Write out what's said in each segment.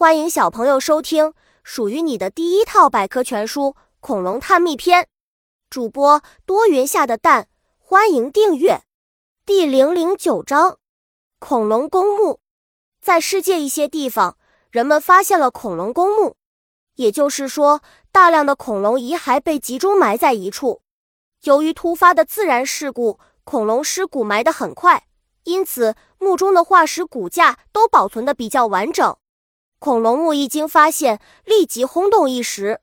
欢迎小朋友收听属于你的第一套百科全书《恐龙探秘篇》，主播多云下的蛋，欢迎订阅。第零零九章：恐龙公墓。在世界一些地方，人们发现了恐龙公墓，也就是说，大量的恐龙遗骸被集中埋在一处。由于突发的自然事故，恐龙尸骨埋得很快，因此墓中的化石骨架都保存的比较完整。恐龙墓一经发现，立即轰动一时。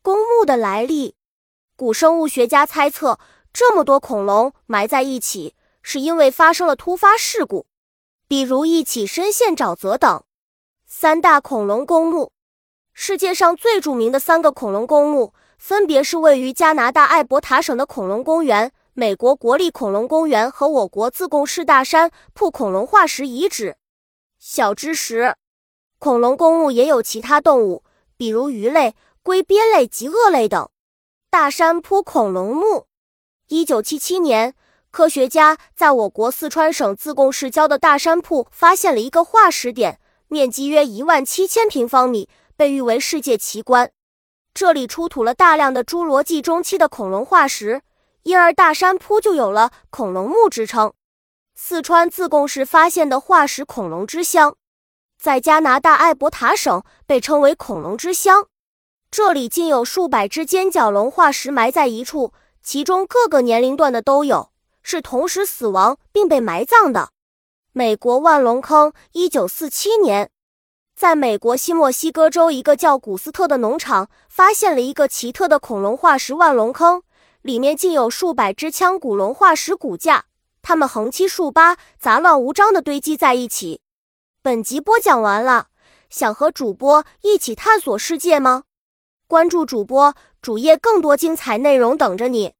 公墓的来历，古生物学家猜测，这么多恐龙埋在一起，是因为发生了突发事故，比如一起深陷沼泽等。三大恐龙公墓，世界上最著名的三个恐龙公墓，分别是位于加拿大艾伯塔省的恐龙公园、美国国立恐龙公园和我国自贡市大山铺恐龙化石遗址。小知识。恐龙公墓也有其他动物，比如鱼类、龟鳖类及鳄类等。大山铺恐龙墓，一九七七年，科学家在我国四川省自贡市郊的大山铺发现了一个化石点，面积约一万七千平方米，被誉为世界奇观。这里出土了大量的侏罗纪中期的恐龙化石，因而大山铺就有了恐龙墓之称。四川自贡市发现的化石恐龙之乡。在加拿大艾伯塔省被称为“恐龙之乡”，这里竟有数百只尖角龙化石埋在一处，其中各个年龄段的都有，是同时死亡并被埋葬的。美国万龙坑，一九四七年，在美国新墨西哥州一个叫古斯特的农场，发现了一个奇特的恐龙化石万龙坑，里面竟有数百只腔骨龙化石骨架，它们横七竖八、杂乱无章地堆积在一起。本集播讲完了，想和主播一起探索世界吗？关注主播主页，更多精彩内容等着你。